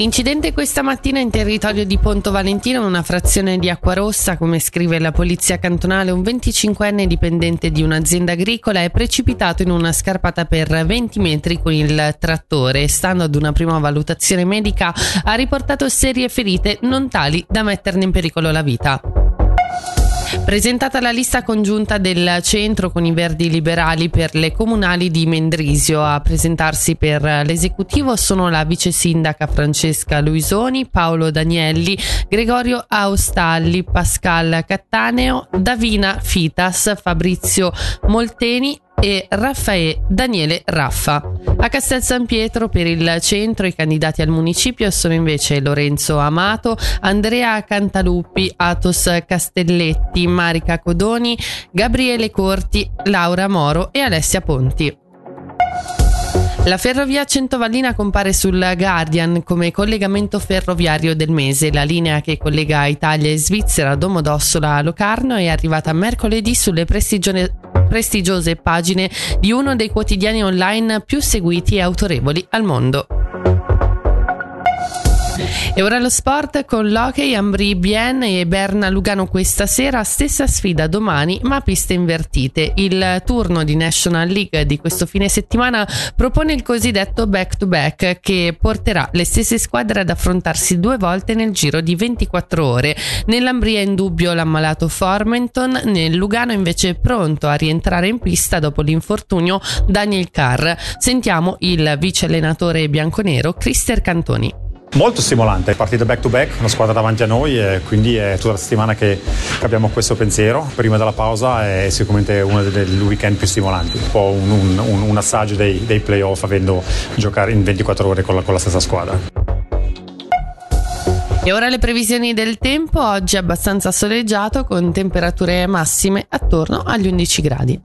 Incidente questa mattina in territorio di Ponto Valentino, una frazione di acqua rossa, come scrive la polizia cantonale, un 25enne dipendente di un'azienda agricola è precipitato in una scarpata per 20 metri con il trattore. Stando ad una prima valutazione medica, ha riportato serie ferite non tali da metterne in pericolo la vita. Presentata la lista congiunta del centro con i Verdi Liberali per le comunali di Mendrisio, a presentarsi per l'esecutivo sono la vice sindaca Francesca Luisoni, Paolo Danielli, Gregorio Austalli, Pascal Cattaneo, Davina Fitas, Fabrizio Molteni e Raffaele Daniele Raffa. A Castel San Pietro per il centro i candidati al municipio sono invece Lorenzo Amato, Andrea Cantaluppi, Atos Castelletti, Marica Codoni, Gabriele Corti, Laura Moro e Alessia Ponti. La ferrovia Centovallina compare sul Guardian come collegamento ferroviario del mese. La linea che collega Italia e Svizzera, Domodossola a Locarno, è arrivata mercoledì sulle prestigiose pagine di uno dei quotidiani online più seguiti e autorevoli al mondo. E ora lo sport con l'Hockey, Ambri Bien e Berna Lugano questa sera, stessa sfida domani ma piste invertite. Il turno di National League di questo fine settimana propone il cosiddetto back to back che porterà le stesse squadre ad affrontarsi due volte nel giro di 24 ore. Nell'Ambria in dubbio l'ammalato Formenton, nel Lugano invece è pronto a rientrare in pista dopo l'infortunio Daniel Carr. Sentiamo il vice allenatore bianconero Crister Cantoni. Molto stimolante, partita back to back, una squadra davanti a noi e quindi è tutta la settimana che abbiamo questo pensiero. Prima della pausa è sicuramente uno dei weekend più stimolanti, un po' un, un, un assaggio dei, dei playoff avendo giocare in 24 ore con la, con la stessa squadra. E ora le previsioni del tempo, oggi abbastanza soleggiato con temperature massime attorno agli 11 gradi.